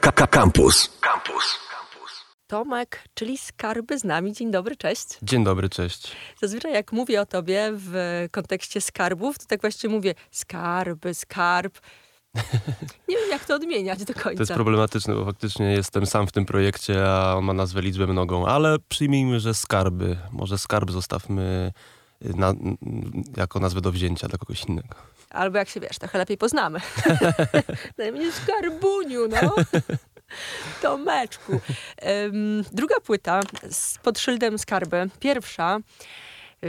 Campus. Campus. Tomek, czyli Skarby z nami. Dzień dobry, cześć. Dzień dobry, cześć. Zazwyczaj jak mówię o tobie w kontekście skarbów, to tak właśnie mówię skarby, skarb. Nie wiem, jak to odmieniać do końca. To jest problematyczne, bo faktycznie jestem sam w tym projekcie, a on ma nazwę liczbę mnogą, ale przyjmijmy, że skarby. Może skarb zostawmy na, jako nazwę do wzięcia dla kogoś innego. Albo jak się wiesz, trochę lepiej poznamy. Najmniej skarbuniu, no. Tomeczku. Um, druga płyta z, pod szyldem Skarby. Pierwsza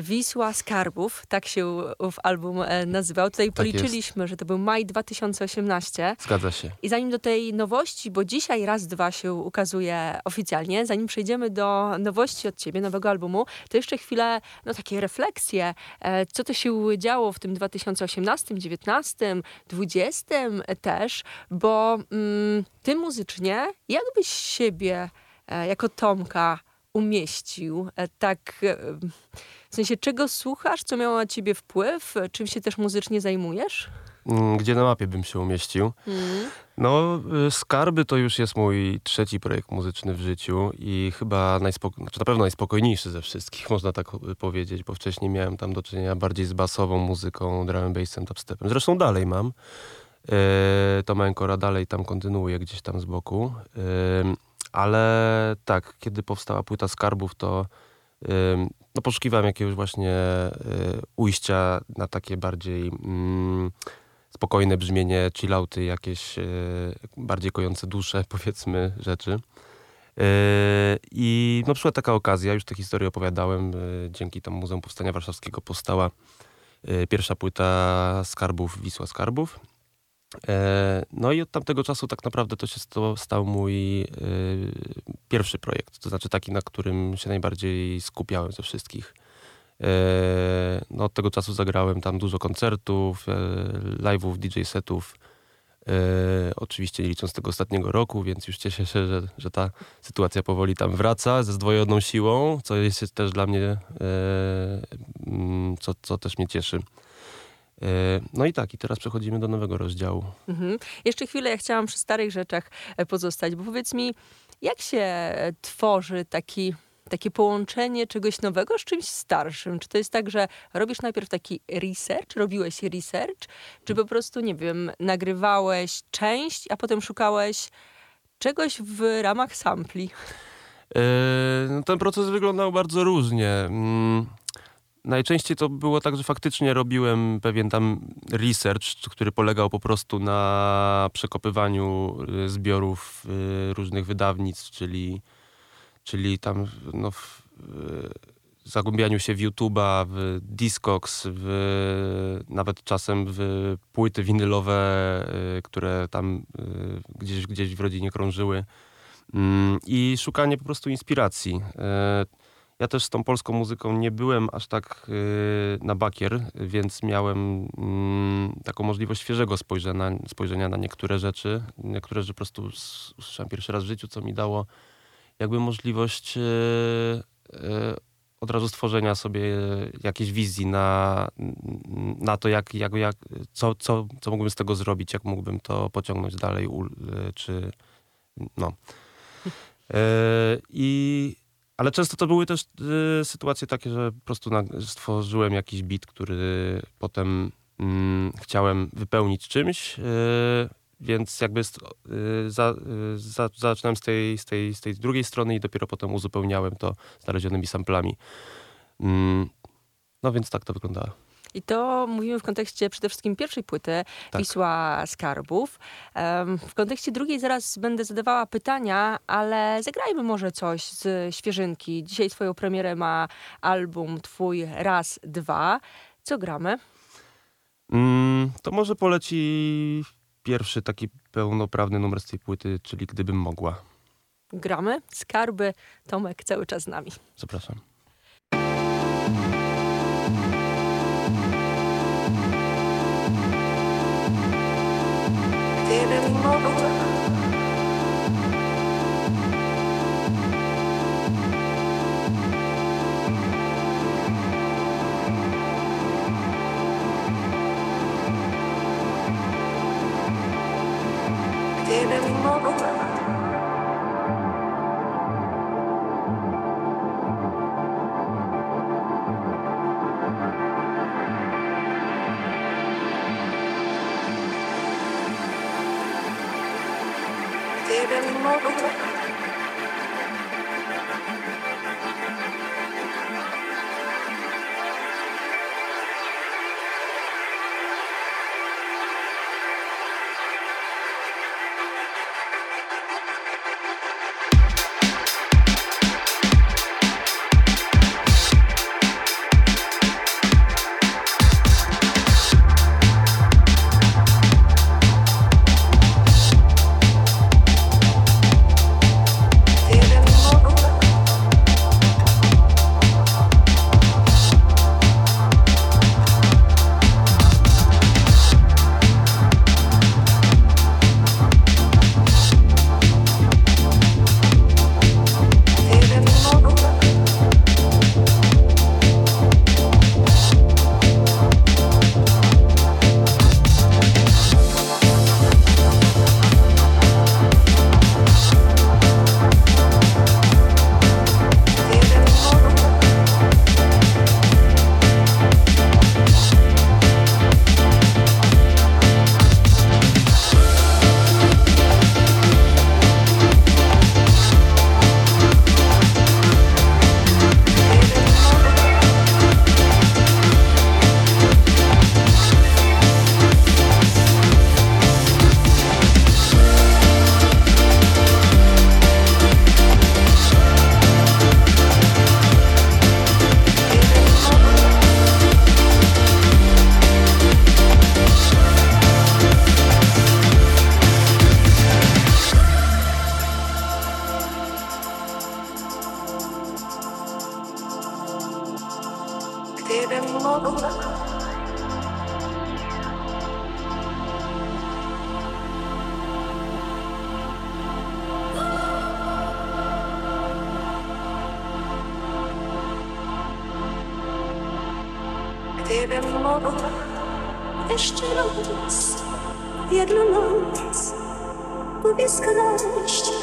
Wisła Skarbów, tak się ów album e, nazywał. Tutaj tak policzyliśmy, jest. że to był maj 2018. Zgadza się. I zanim do tej nowości, bo dzisiaj raz, dwa się ukazuje oficjalnie, zanim przejdziemy do nowości od ciebie, nowego albumu, to jeszcze chwilę, no takie refleksje, e, co to się działo w tym 2018, 19, 20 też, bo mm, ty muzycznie, jakbyś siebie e, jako Tomka umieścił, tak w sensie, czego słuchasz, co miało na ciebie wpływ, czym się też muzycznie zajmujesz? Mm, gdzie na mapie bym się umieścił? Mm. No, y, Skarby to już jest mój trzeci projekt muzyczny w życiu i chyba najspoko- znaczy na pewno najspokojniejszy ze wszystkich, można tak powiedzieć, bo wcześniej miałem tam do czynienia bardziej z basową muzyką, drum bassem, dubstepem. Zresztą dalej mam. Yy, Tom Enkora dalej tam kontynuuje gdzieś tam z boku. Yy, ale tak, kiedy powstała płyta Skarbów, to no, poszukiwałem jakiegoś właśnie y, ujścia na takie bardziej mm, spokojne brzmienie, chillouty, jakieś y, bardziej kojące dusze, powiedzmy, rzeczy. Y, I na przykład taka okazja, już tę historię opowiadałem, dzięki temu Muzeum Powstania Warszawskiego powstała pierwsza płyta Skarbów, Wisła Skarbów. E, no i od tamtego czasu tak naprawdę to się to stał mój y, pierwszy projekt, to znaczy taki, na którym się najbardziej skupiałem ze wszystkich. E, no od tego czasu zagrałem tam dużo koncertów, live'ów, DJ setów, oczywiście nie licząc tego ostatniego roku, więc już cieszę się, że, że ta sytuacja powoli tam wraca ze zdwojoną siłą, co jest też dla mnie, mm, co, co też mnie cieszy. E, no i tak, i teraz przechodzimy do nowego rozdziału. Mhm. Jeszcze chwilę, ja chciałam przy starych rzeczach e, pozostać, bo powiedz mi, jak się tworzy taki takie połączenie czegoś nowego z czymś starszym? Czy to jest tak, że robisz najpierw taki research, robiłeś research, czy po prostu, nie wiem, nagrywałeś część, a potem szukałeś czegoś w ramach sampli? Yy, ten proces wyglądał bardzo różnie. Najczęściej to było tak, że faktycznie robiłem pewien tam research, który polegał po prostu na przekopywaniu y, zbiorów y, różnych wydawnictw, czyli, czyli tam no, w, y, zagłębianiu się w YouTube'a, w Discogs, w, nawet czasem w płyty winylowe, które tam gdzieś, gdzieś w rodzinie krążyły mm, i szukanie po prostu inspiracji. Ja też z tą polską muzyką nie byłem aż tak yy, na bakier, więc miałem yy, taką możliwość świeżego spojrzenia, spojrzenia na niektóre rzeczy. Niektóre rzeczy po prostu usłyszałem pierwszy raz w życiu, co mi dało jakby możliwość yy, od razu stworzenia sobie jakiejś wizji na, na to, jak, jak, jak, co, co, co mógłbym z tego zrobić, jak mógłbym to pociągnąć dalej, czy no. I ale często to były też y, sytuacje takie, że po prostu stworzyłem jakiś bit, który potem y, chciałem wypełnić czymś, y, więc jakby y, za, y, za, zaczynałem z tej, z, tej, z tej drugiej strony i dopiero potem uzupełniałem to znalezionymi samplami. Mm, no więc tak to wyglądało. I to mówimy w kontekście przede wszystkim pierwszej płyty tak. Wisła Skarbów. W kontekście drugiej zaraz będę zadawała pytania, ale zagrajmy może coś z świeżynki. Dzisiaj swoją premierę ma album twój Raz, Dwa. Co gramy? Mm, to może poleci pierwszy taki pełnoprawny numer z tej płyty, czyli Gdybym Mogła. Gramy. Skarby. Tomek cały czas z nami. Zapraszam. Gdybym mogła ciebie mogą jeszcze noc, jedną noc, powiska naść.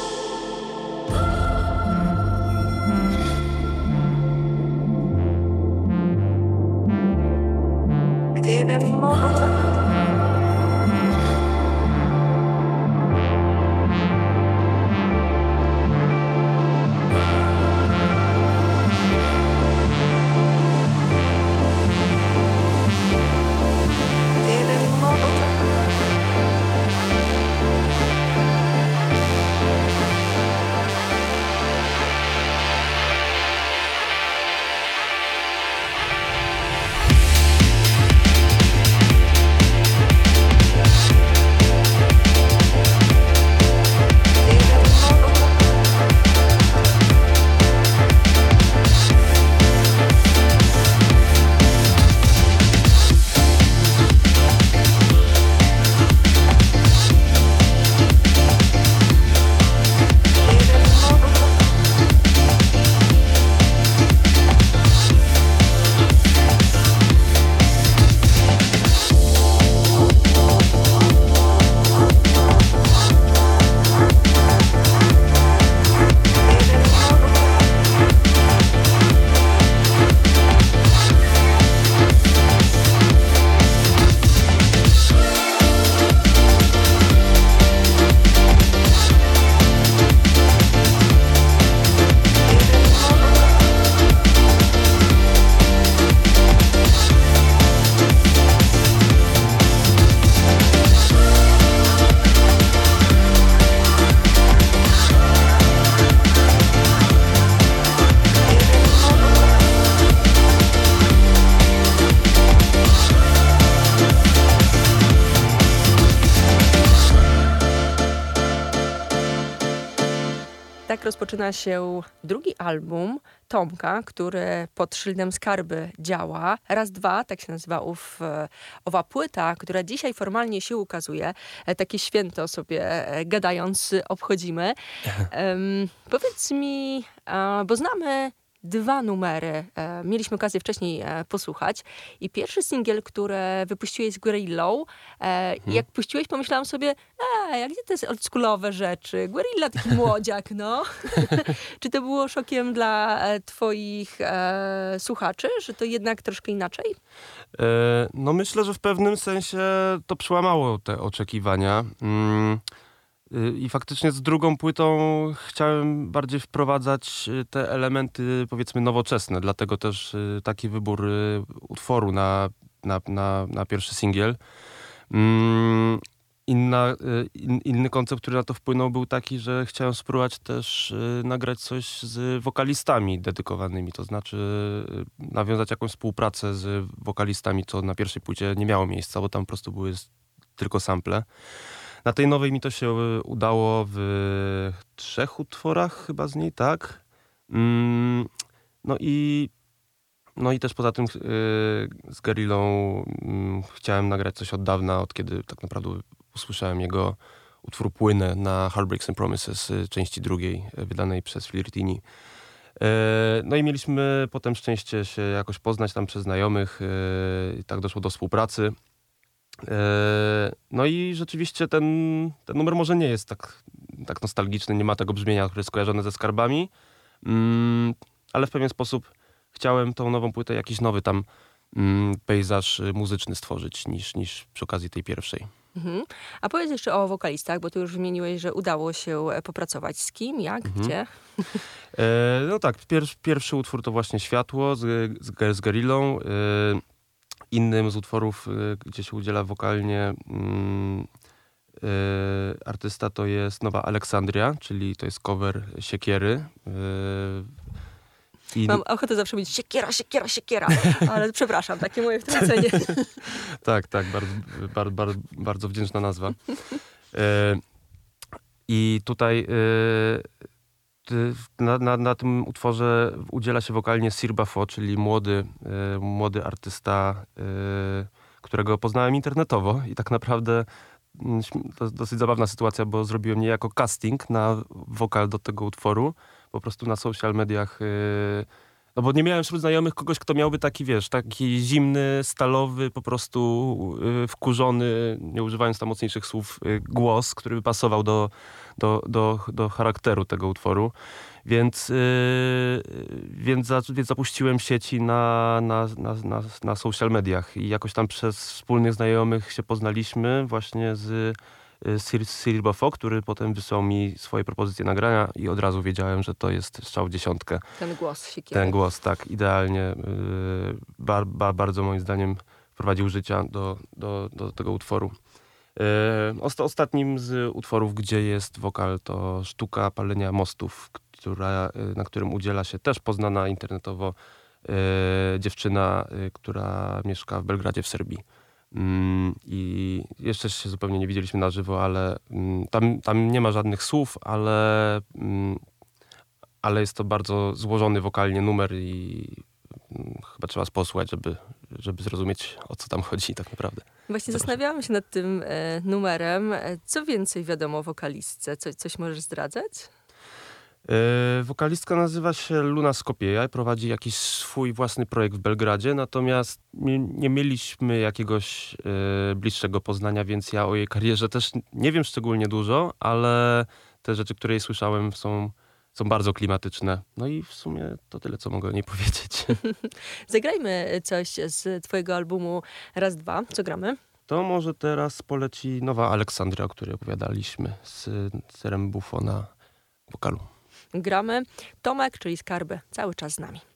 Rozpoczyna się drugi album Tomka, który pod szyldem Skarby działa. Raz, dwa, tak się nazywa ów, e, owa płyta, która dzisiaj formalnie się ukazuje. E, takie święto sobie e, gadając obchodzimy. Um, powiedz mi, bo znamy dwa numery. E, mieliśmy okazję wcześniej e, posłuchać. I pierwszy singiel, który wypuściłeś z Gorillą, e, hmm. jak puściłeś, pomyślałam sobie, a gdzie te oldschoolowe rzeczy? Gorilla taki młodziak, no. Czy to było szokiem dla twoich e, słuchaczy, że to jednak troszkę inaczej? E, no myślę, że w pewnym sensie to przełamało te oczekiwania. Mm I faktycznie z drugą płytą chciałem bardziej wprowadzać y, te elementy, powiedzmy, nowoczesne. Dlatego też y, taki wybór utworu na, na, na, na pierwszy singiel. Mm, inna, in, inny koncept, który na to wpłynął, był taki, że chciałem spróbować też nagrać coś z wokalistami dedykowanymi. To znaczy nawiązać jakąś współpracę z wokalistami, co na pierwszej płycie nie miało miejsca, bo tam po prostu były tylko sample. Na tej nowej mi to się e, udało w trzech utworach chyba z niej, tak? Mm, no i no i też poza tym yy, z Gerillą yy, chciałem nagrać coś od dawna, od kiedy tak naprawdę usłyszałem jego utwór Płynę na Heartbreaks and Promises y, części drugiej, wydanej przez Flirtini. No i mieliśmy potem szczęście się jakoś poznać tam przez znajomych. Tak doszło do współpracy. E, no i rzeczywiście ten, ten numer może nie jest tak, tak nostalgiczny, nie ma tego brzmienia, które jest skojarzone ze skarbami, mm, ale w pewien sposób chciałem tą nową płytę jakiś nowy tam mm, pejzaż muzyczny stworzyć niż, niż przy okazji tej pierwszej. Mhm. A powiedz jeszcze o wokalistach, bo tu już wymieniłeś, że udało się popracować. Z kim, jak, mhm. gdzie? E, no tak, pier, pierwszy utwór to właśnie Światło z, z, z Gerillą. E, Innym z utworów, y, gdzie się udziela wokalnie mm, y, artysta, to jest Nowa Aleksandria, czyli to jest cover Siekiery. Y. Mam ochotę zawsze mówić siekiera, siekiera, siekiera, ale przepraszam, takie moje wtrącenie. tak, tak, bardzo, bardzo, bardzo, bardzo wdzięczna nazwa. I tutaj na, na, na, tym utworze udziela się wokalnie Sirba Fo, czyli młody, y, młody artysta, y, którego poznałem internetowo i tak naprawdę mm, to dosyć zabawna sytuacja, bo zrobiłem niejako casting na wokal do tego utworu. Po prostu na social mediach y, no bo nie miałem wśród znajomych kogoś, kto miałby taki, wiesz, taki zimny, stalowy, po prostu yy, wkurzony, nie używając tam mocniejszych słów, yy, głos, który by pasował do, do, do, do charakteru tego utworu. Więc, yy, więc, za, więc zapuściłem sieci na, na, na, na, na social mediach i jakoś tam przez wspólnych znajomych się poznaliśmy właśnie z Cyril Buffo, który potem wysłał mi swoje propozycje nagrania i od razu wiedziałem, że to jest strzał w dziesiątkę. Ten głos. Ten głos, tak, idealnie. Y, bar, bar, bardzo moim zdaniem wprowadził życia do, do, do tego utworu. Y, ostatnim z utworów, gdzie jest wokal, to Sztuka Palenia Mostów, która, y, na którym udziela się też poznana internetowo dziewczyna, która mieszka w Belgradzie w Serbii. Mm, I jeszcze się zupełnie nie widzieliśmy na żywo, ale mm, tam, tam nie ma żadnych słów, ale, mm, ale jest to bardzo złożony wokalnie numer i chyba trzeba posłuchać, żeby, żeby zrozumieć o co tam chodzi tak naprawdę. Właśnie Zapraszam. zastanawiałam się nad tym e, numerem. E, co więcej wiadomo o wokalistce? Co, coś możesz zdradzać? E, wokalistka nazywa się Luna Skopieja i prowadzi jakiś swój własny projekt w Belgradzie, natomiast nie, mieliśmy jakiegoś e, bliższego poznania, więc ja o jej karierze też nie wiem szczególnie dużo, ale te rzeczy, które jej słyszałem są, są bardzo klimatyczne. No i w sumie to tyle, co mogę o niej powiedzieć. Zagrajmy coś z twojego albumu Raz, Dwa. Co gramy? To może teraz poleci nowa Aleksandria, o której opowiadaliśmy z Serem Buffona wokalu gramy. Tomek, czyli Skarby, cały czas z nami.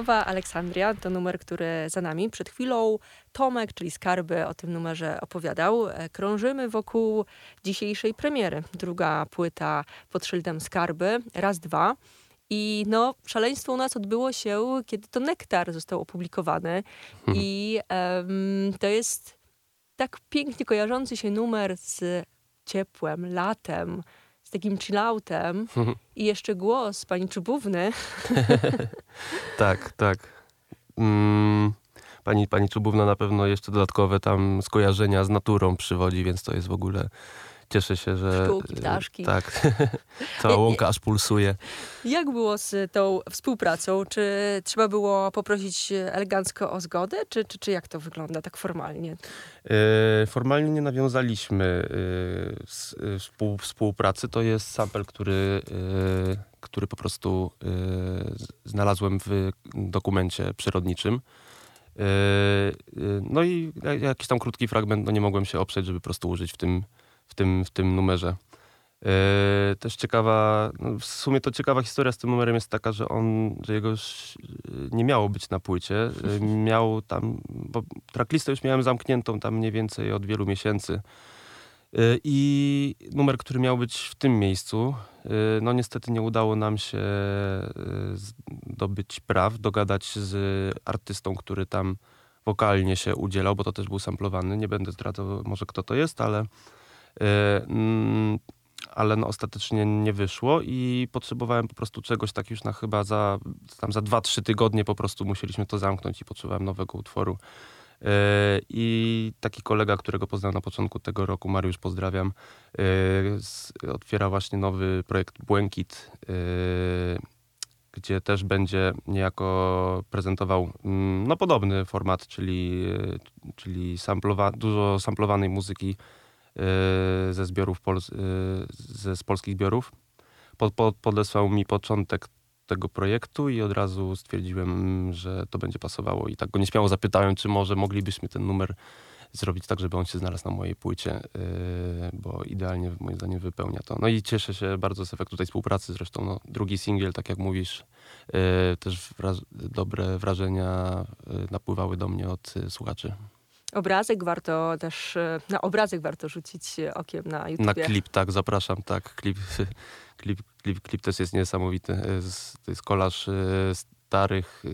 Nowa Aleksandria to numer, który za nami. Przed chwilą Tomek, czyli Skarby, o tym numerze opowiadał. E, krążymy wokół dzisiejszej premiery. Druga płyta pod szyldem Skarby, raz, dwa. I no, szaleństwo u nas odbyło się, kiedy to Nektar został opublikowany. Mhm. I um, to jest tak pięknie kojarzący się numer z ciepłem, latem, z takim chilloutem mhm. i jeszcze głos pani Czubówny. tak, tak. Mm, pani, pani Czubówna na pewno jeszcze dodatkowe tam skojarzenia z naturą przywodzi, więc to jest w ogóle cieszę się, że... Pszczółki, ptaszki. Tak, cała łąka aż pulsuje. Jak było z tą współpracą? Czy trzeba było poprosić elegancko o zgodę, czy, czy, czy jak to wygląda tak formalnie? E, formalnie nie nawiązaliśmy e, współ, współpracy. To jest sample, który, e, który po prostu e, znalazłem w dokumencie przyrodniczym. E, no i jakiś tam krótki fragment, no nie mogłem się oprzeć, żeby po prostu użyć w tym, w tym, w tym numerze. Yy, też ciekawa, no w sumie to ciekawa historia z tym numerem jest taka, że on, że jego już nie miało być na płycie. Yy, miał tam, bo tracklistę już miałem zamkniętą tam mniej więcej od wielu miesięcy. Yy, I numer, który miał być w tym miejscu, no niestety nie udało nam się zdobyć praw, dogadać z artystą, który tam wokalnie się udzielał, bo to też był samplowany. Nie będę zdradzał może kto to jest, ale E, ale no ostatecznie nie wyszło i potrzebowałem po prostu czegoś tak już na chyba za, tam za 2-3 tygodnie po prostu musieliśmy to zamknąć i potrzebowałem nowego utworu. E, I taki kolega, którego poznałem na początku tego roku, Mariusz, pozdrawiam, e, otwiera właśnie nowy projekt Błękit, gdzie też będzie niejako prezentował mm, no, podobny format, czyli, czyli samplowa dużo samplowanej muzyki Y, ze zbiorów, Pol y, ze, z polskich zbiorów. Po, po, podesłał mi początek tego projektu i od razu stwierdziłem, że to będzie pasowało i tak go nieśmiało zapytałem, czy może moglibyśmy ten numer zrobić tak, żeby on się znalazł na mojej płycie, yy, bo idealnie moim zdaniem wypełnia to. No i cieszę się bardzo z efektu tej współpracy, zresztą no, drugi singiel, tak jak mówisz, też dobre wrażenia napływały do mnie od słuchaczy. Obrazek warto też, e, na obrazek warto rzucić okiem na YouTube. Na klip, tak, zapraszam, tak. Klip, klip, klip, klip też jest niesamowity. E, to jest kolaż e, starych,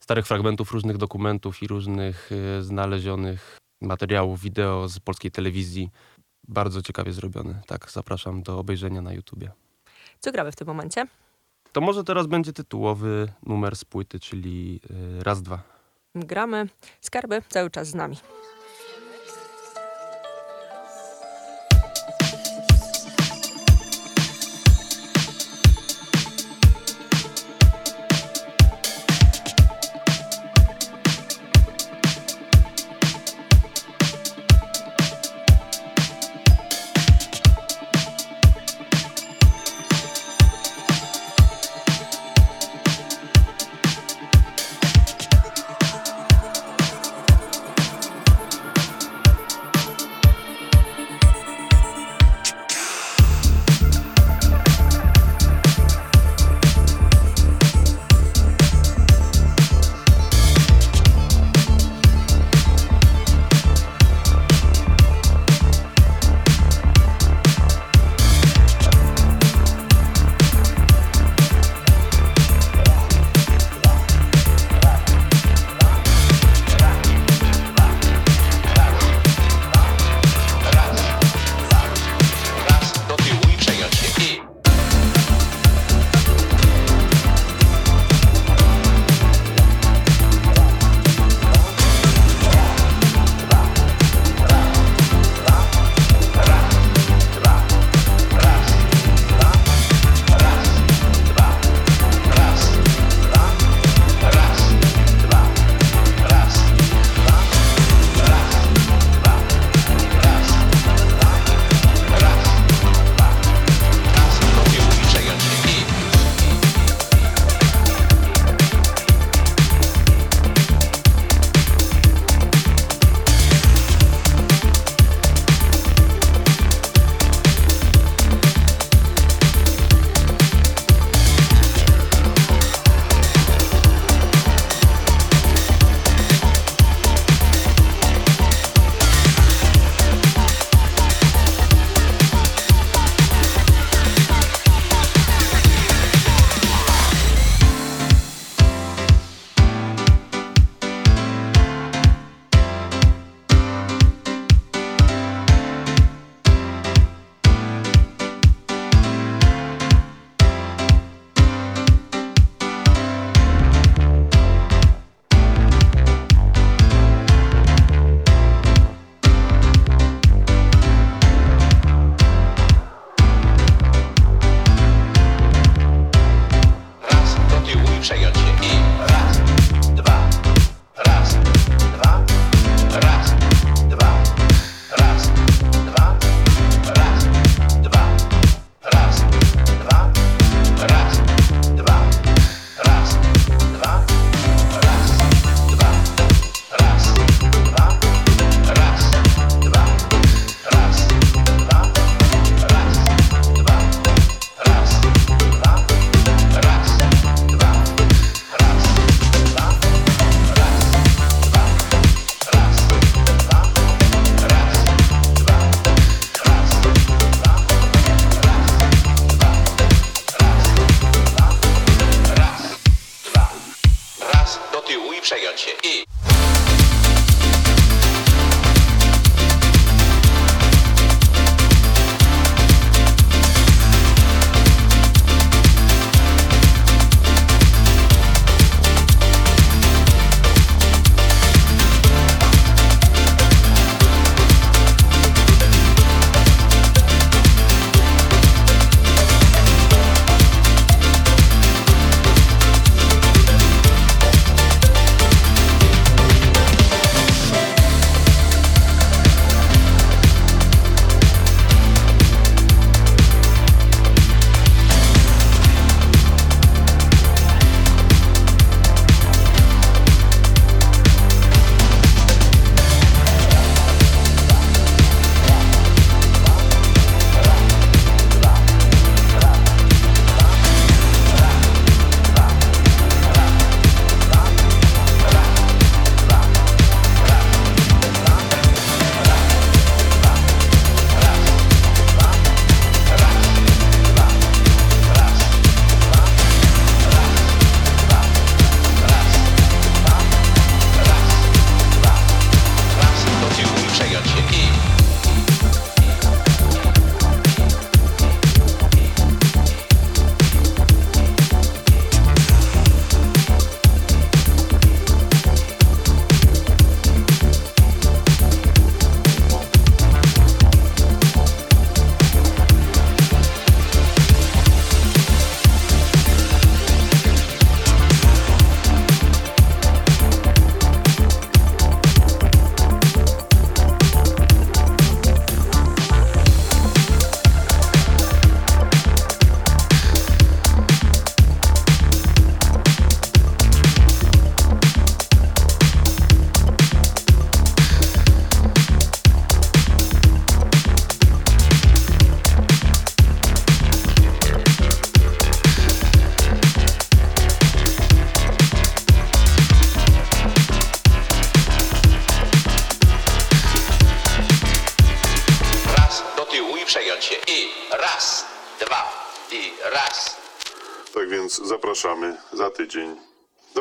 starych fragmentów różnych dokumentów i różnych znalezionych materiałów wideo z polskiej telewizji. Bardzo ciekawie zrobiony. Tak, zapraszam do obejrzenia na YouTubie. Co gramy w tym momencie? To może teraz będzie tytułowy numer z płyty, czyli raz, dwa gramy. Skarby cały czas z nami.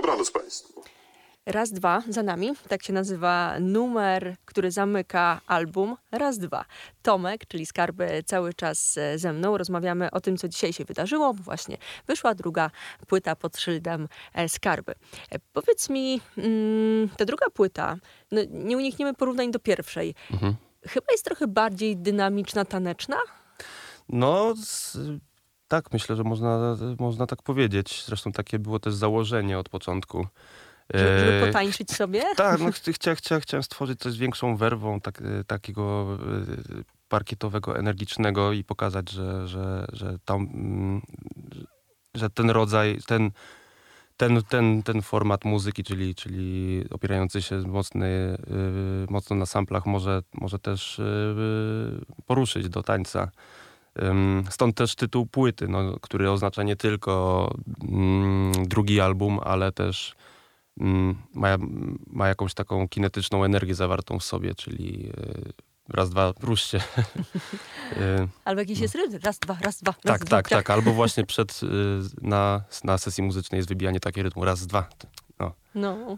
Dobranoc Państwu. Raz, dwa za nami. Tak się nazywa numer, który zamyka album. Raz, dwa. Tomek, czyli skarby, cały czas e, ze mną. Rozmawiamy o tym, co dzisiaj się wydarzyło. bo Właśnie wyszła druga płyta pod szyldem e, skarby. E, Powiedz mi, mm, ta druga płyta, no, nie unikniemy porównań do pierwszej. Chyba jest trochę bardziej dynamiczna, taneczna? No, z, tak, myślę, że można, można tak powiedzieć. Zresztą takie było też założenie od początku. Żeby, żeby E, potańczyć sobie? Tak, no, chcia, chcia, chcia, chciałem stworzyć coś z większą werwą, tak, e, takiego e, parkietowego, energicznego i pokazać, że, że, że tam, mm, że ten rodzaj, ten, ten, ten, ten format muzyki, czyli, czyli opierający się mocny, mocno na samplach, może, może też poruszyć do tańca. Stąd też tytuł płyty, no, który oznacza nie tylko mm, drugi album, ale też mm, ma, ma jakąś taką kinetyczną energię zawartą w sobie, czyli y, raz, dwa, ruszcie. Y, Albo jakiś jest rytm? Raz, dwa, raz, dwa. Raz, tak, dwa, tak, tak. Albo właśnie przed, y, na, na sesji muzycznej jest wybijanie takiego rytmu. Raz, dwa. No. No.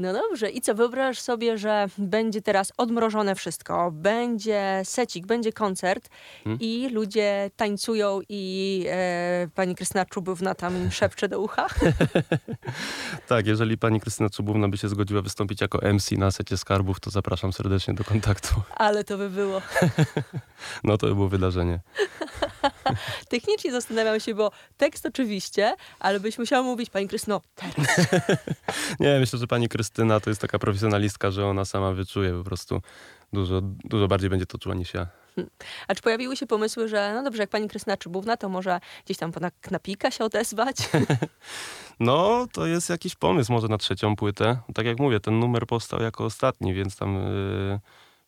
No dobrze, i co, wyobrażasz sobie, że będzie teraz odmrożone wszystko, będzie secik, będzie koncert Hmm? i ludzie tańcują i e, pani Krystyna Czubówna tam im szepcze do ucha? Tak, jeżeli pani Krystyna Czubówna by się zgodziła wystąpić jako MC na secie skarbów, to zapraszam serdecznie do kontaktu. Ale to by było. No to by było wydarzenie. Technicznie zastanawiam się, bo tekst oczywiście, ale byś musiała mówić, pani Krystyno, teraz. Nie, myślę, że pani Krystyna to jest taka profesjonalistka, że ona sama wyczuje po prostu dużo, dużo bardziej będzie to czuła niż ja. A czy pojawiły się pomysły, że no dobrze, jak pani Krystyna Czubówna, to może gdzieś tam na knapika się odezwać? No, to jest jakiś pomysł może na trzecią płytę. Tak jak mówię, ten numer powstał jako ostatni, więc tam yy,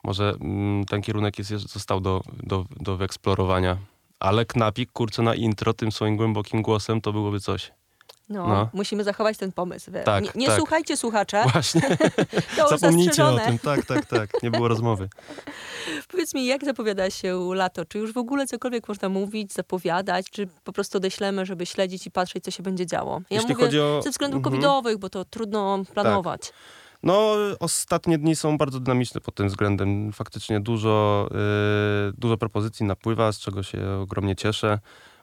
może mm, ten kierunek jest, został do, do, do wyeksplorowania. Ale knapik, kurczę, na intro tym swoim głębokim głosem to byłoby coś. No, No. musimy zachować ten pomysł. Tak, nie nie tak. słuchajcie słuchacze, Właśnie, to zapomnijcie o tym. Tak, tak, tak. Nie było rozmowy. Powiedz mi, jak zapowiada się lato? Czy już w ogóle cokolwiek można mówić, zapowiadać, czy po prostu odeślemy, żeby śledzić i patrzeć, co się będzie działo? Ja Jeśli mówię o- ze względów Mhm. covidowych, bo to trudno planować. No, ostatnie dni są bardzo dynamiczne pod tym względem. Faktycznie dużo, y, dużo propozycji napływa, z czego się ogromnie cieszę.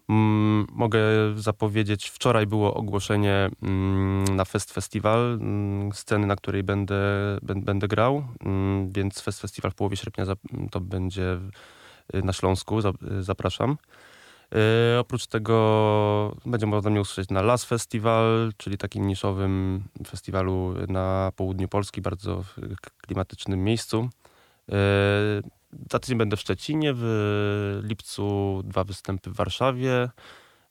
Mm, mogę zapowiedzieć, wczoraj było ogłoszenie mm, na Fest Festival, mm, sceny, na której będę, bę- będę grał, więc Fest Festival w połowie sierpnia to będzie y, na Śląsku, y, zapraszam. Y, oprócz tego będzie można mnie usłyszeć na Las Festival, czyli takim niszowym festiwalu na południu Polski, bardzo klimatycznym miejscu. Za tydzień będę w Szczecinie, w lipcu dwa występy w Warszawie.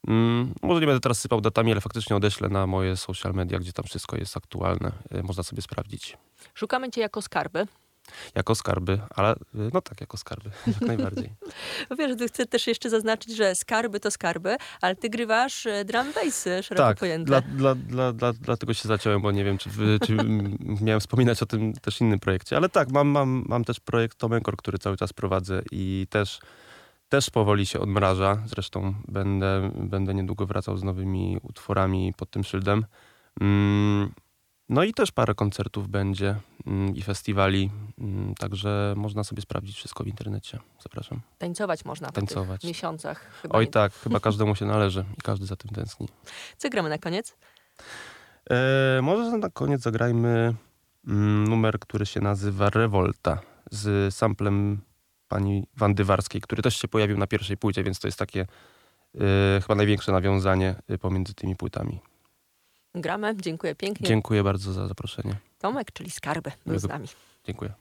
Mm, może nie będę teraz sypał datami, ale faktycznie odeślę na moje social media, gdzie tam wszystko jest aktualne. Y, można sobie sprawdzić. Szukamy cię jako skarby. Jako skarby, ale y, no tak, jako skarby, jak najbardziej. No wiesz, chcę też jeszcze zaznaczyć, że skarby to skarby, ale ty grywasz e, drum bassy szeroko tak, pojęte. dla, dla, dla, dla, dlatego się zaciąłem, bo nie wiem, czy, czy miałem wspominać o tym też innym projekcie. Ale tak, mam, mam, mam też projekt Tomenkor, który cały czas prowadzę i też, też powoli się odmraża. Zresztą będę, będę niedługo wracał z nowymi utworami pod tym szyldem. Mm, no i też parę koncertów będzie mm, i festiwali, mm, także można sobie sprawdzić wszystko w internecie. Zapraszam. Tańcować można Tańcować. tych miesiącach. Oj nie- tak, chyba każdemu się należy i każdy za tym tęskni. Co gramy na koniec? E, może na koniec zagrajmy mm, numer, który się nazywa Revolta z samplem pani Wandy Warskiej, który też się pojawił na pierwszej płycie, więc to jest takie e, chyba największe nawiązanie e, pomiędzy tymi płytami. Gramy. Dziękuję pięknie. Dziękuję bardzo za zaproszenie. Tomek, czyli skarby, był z Dziękuję. nami. Dziękuję.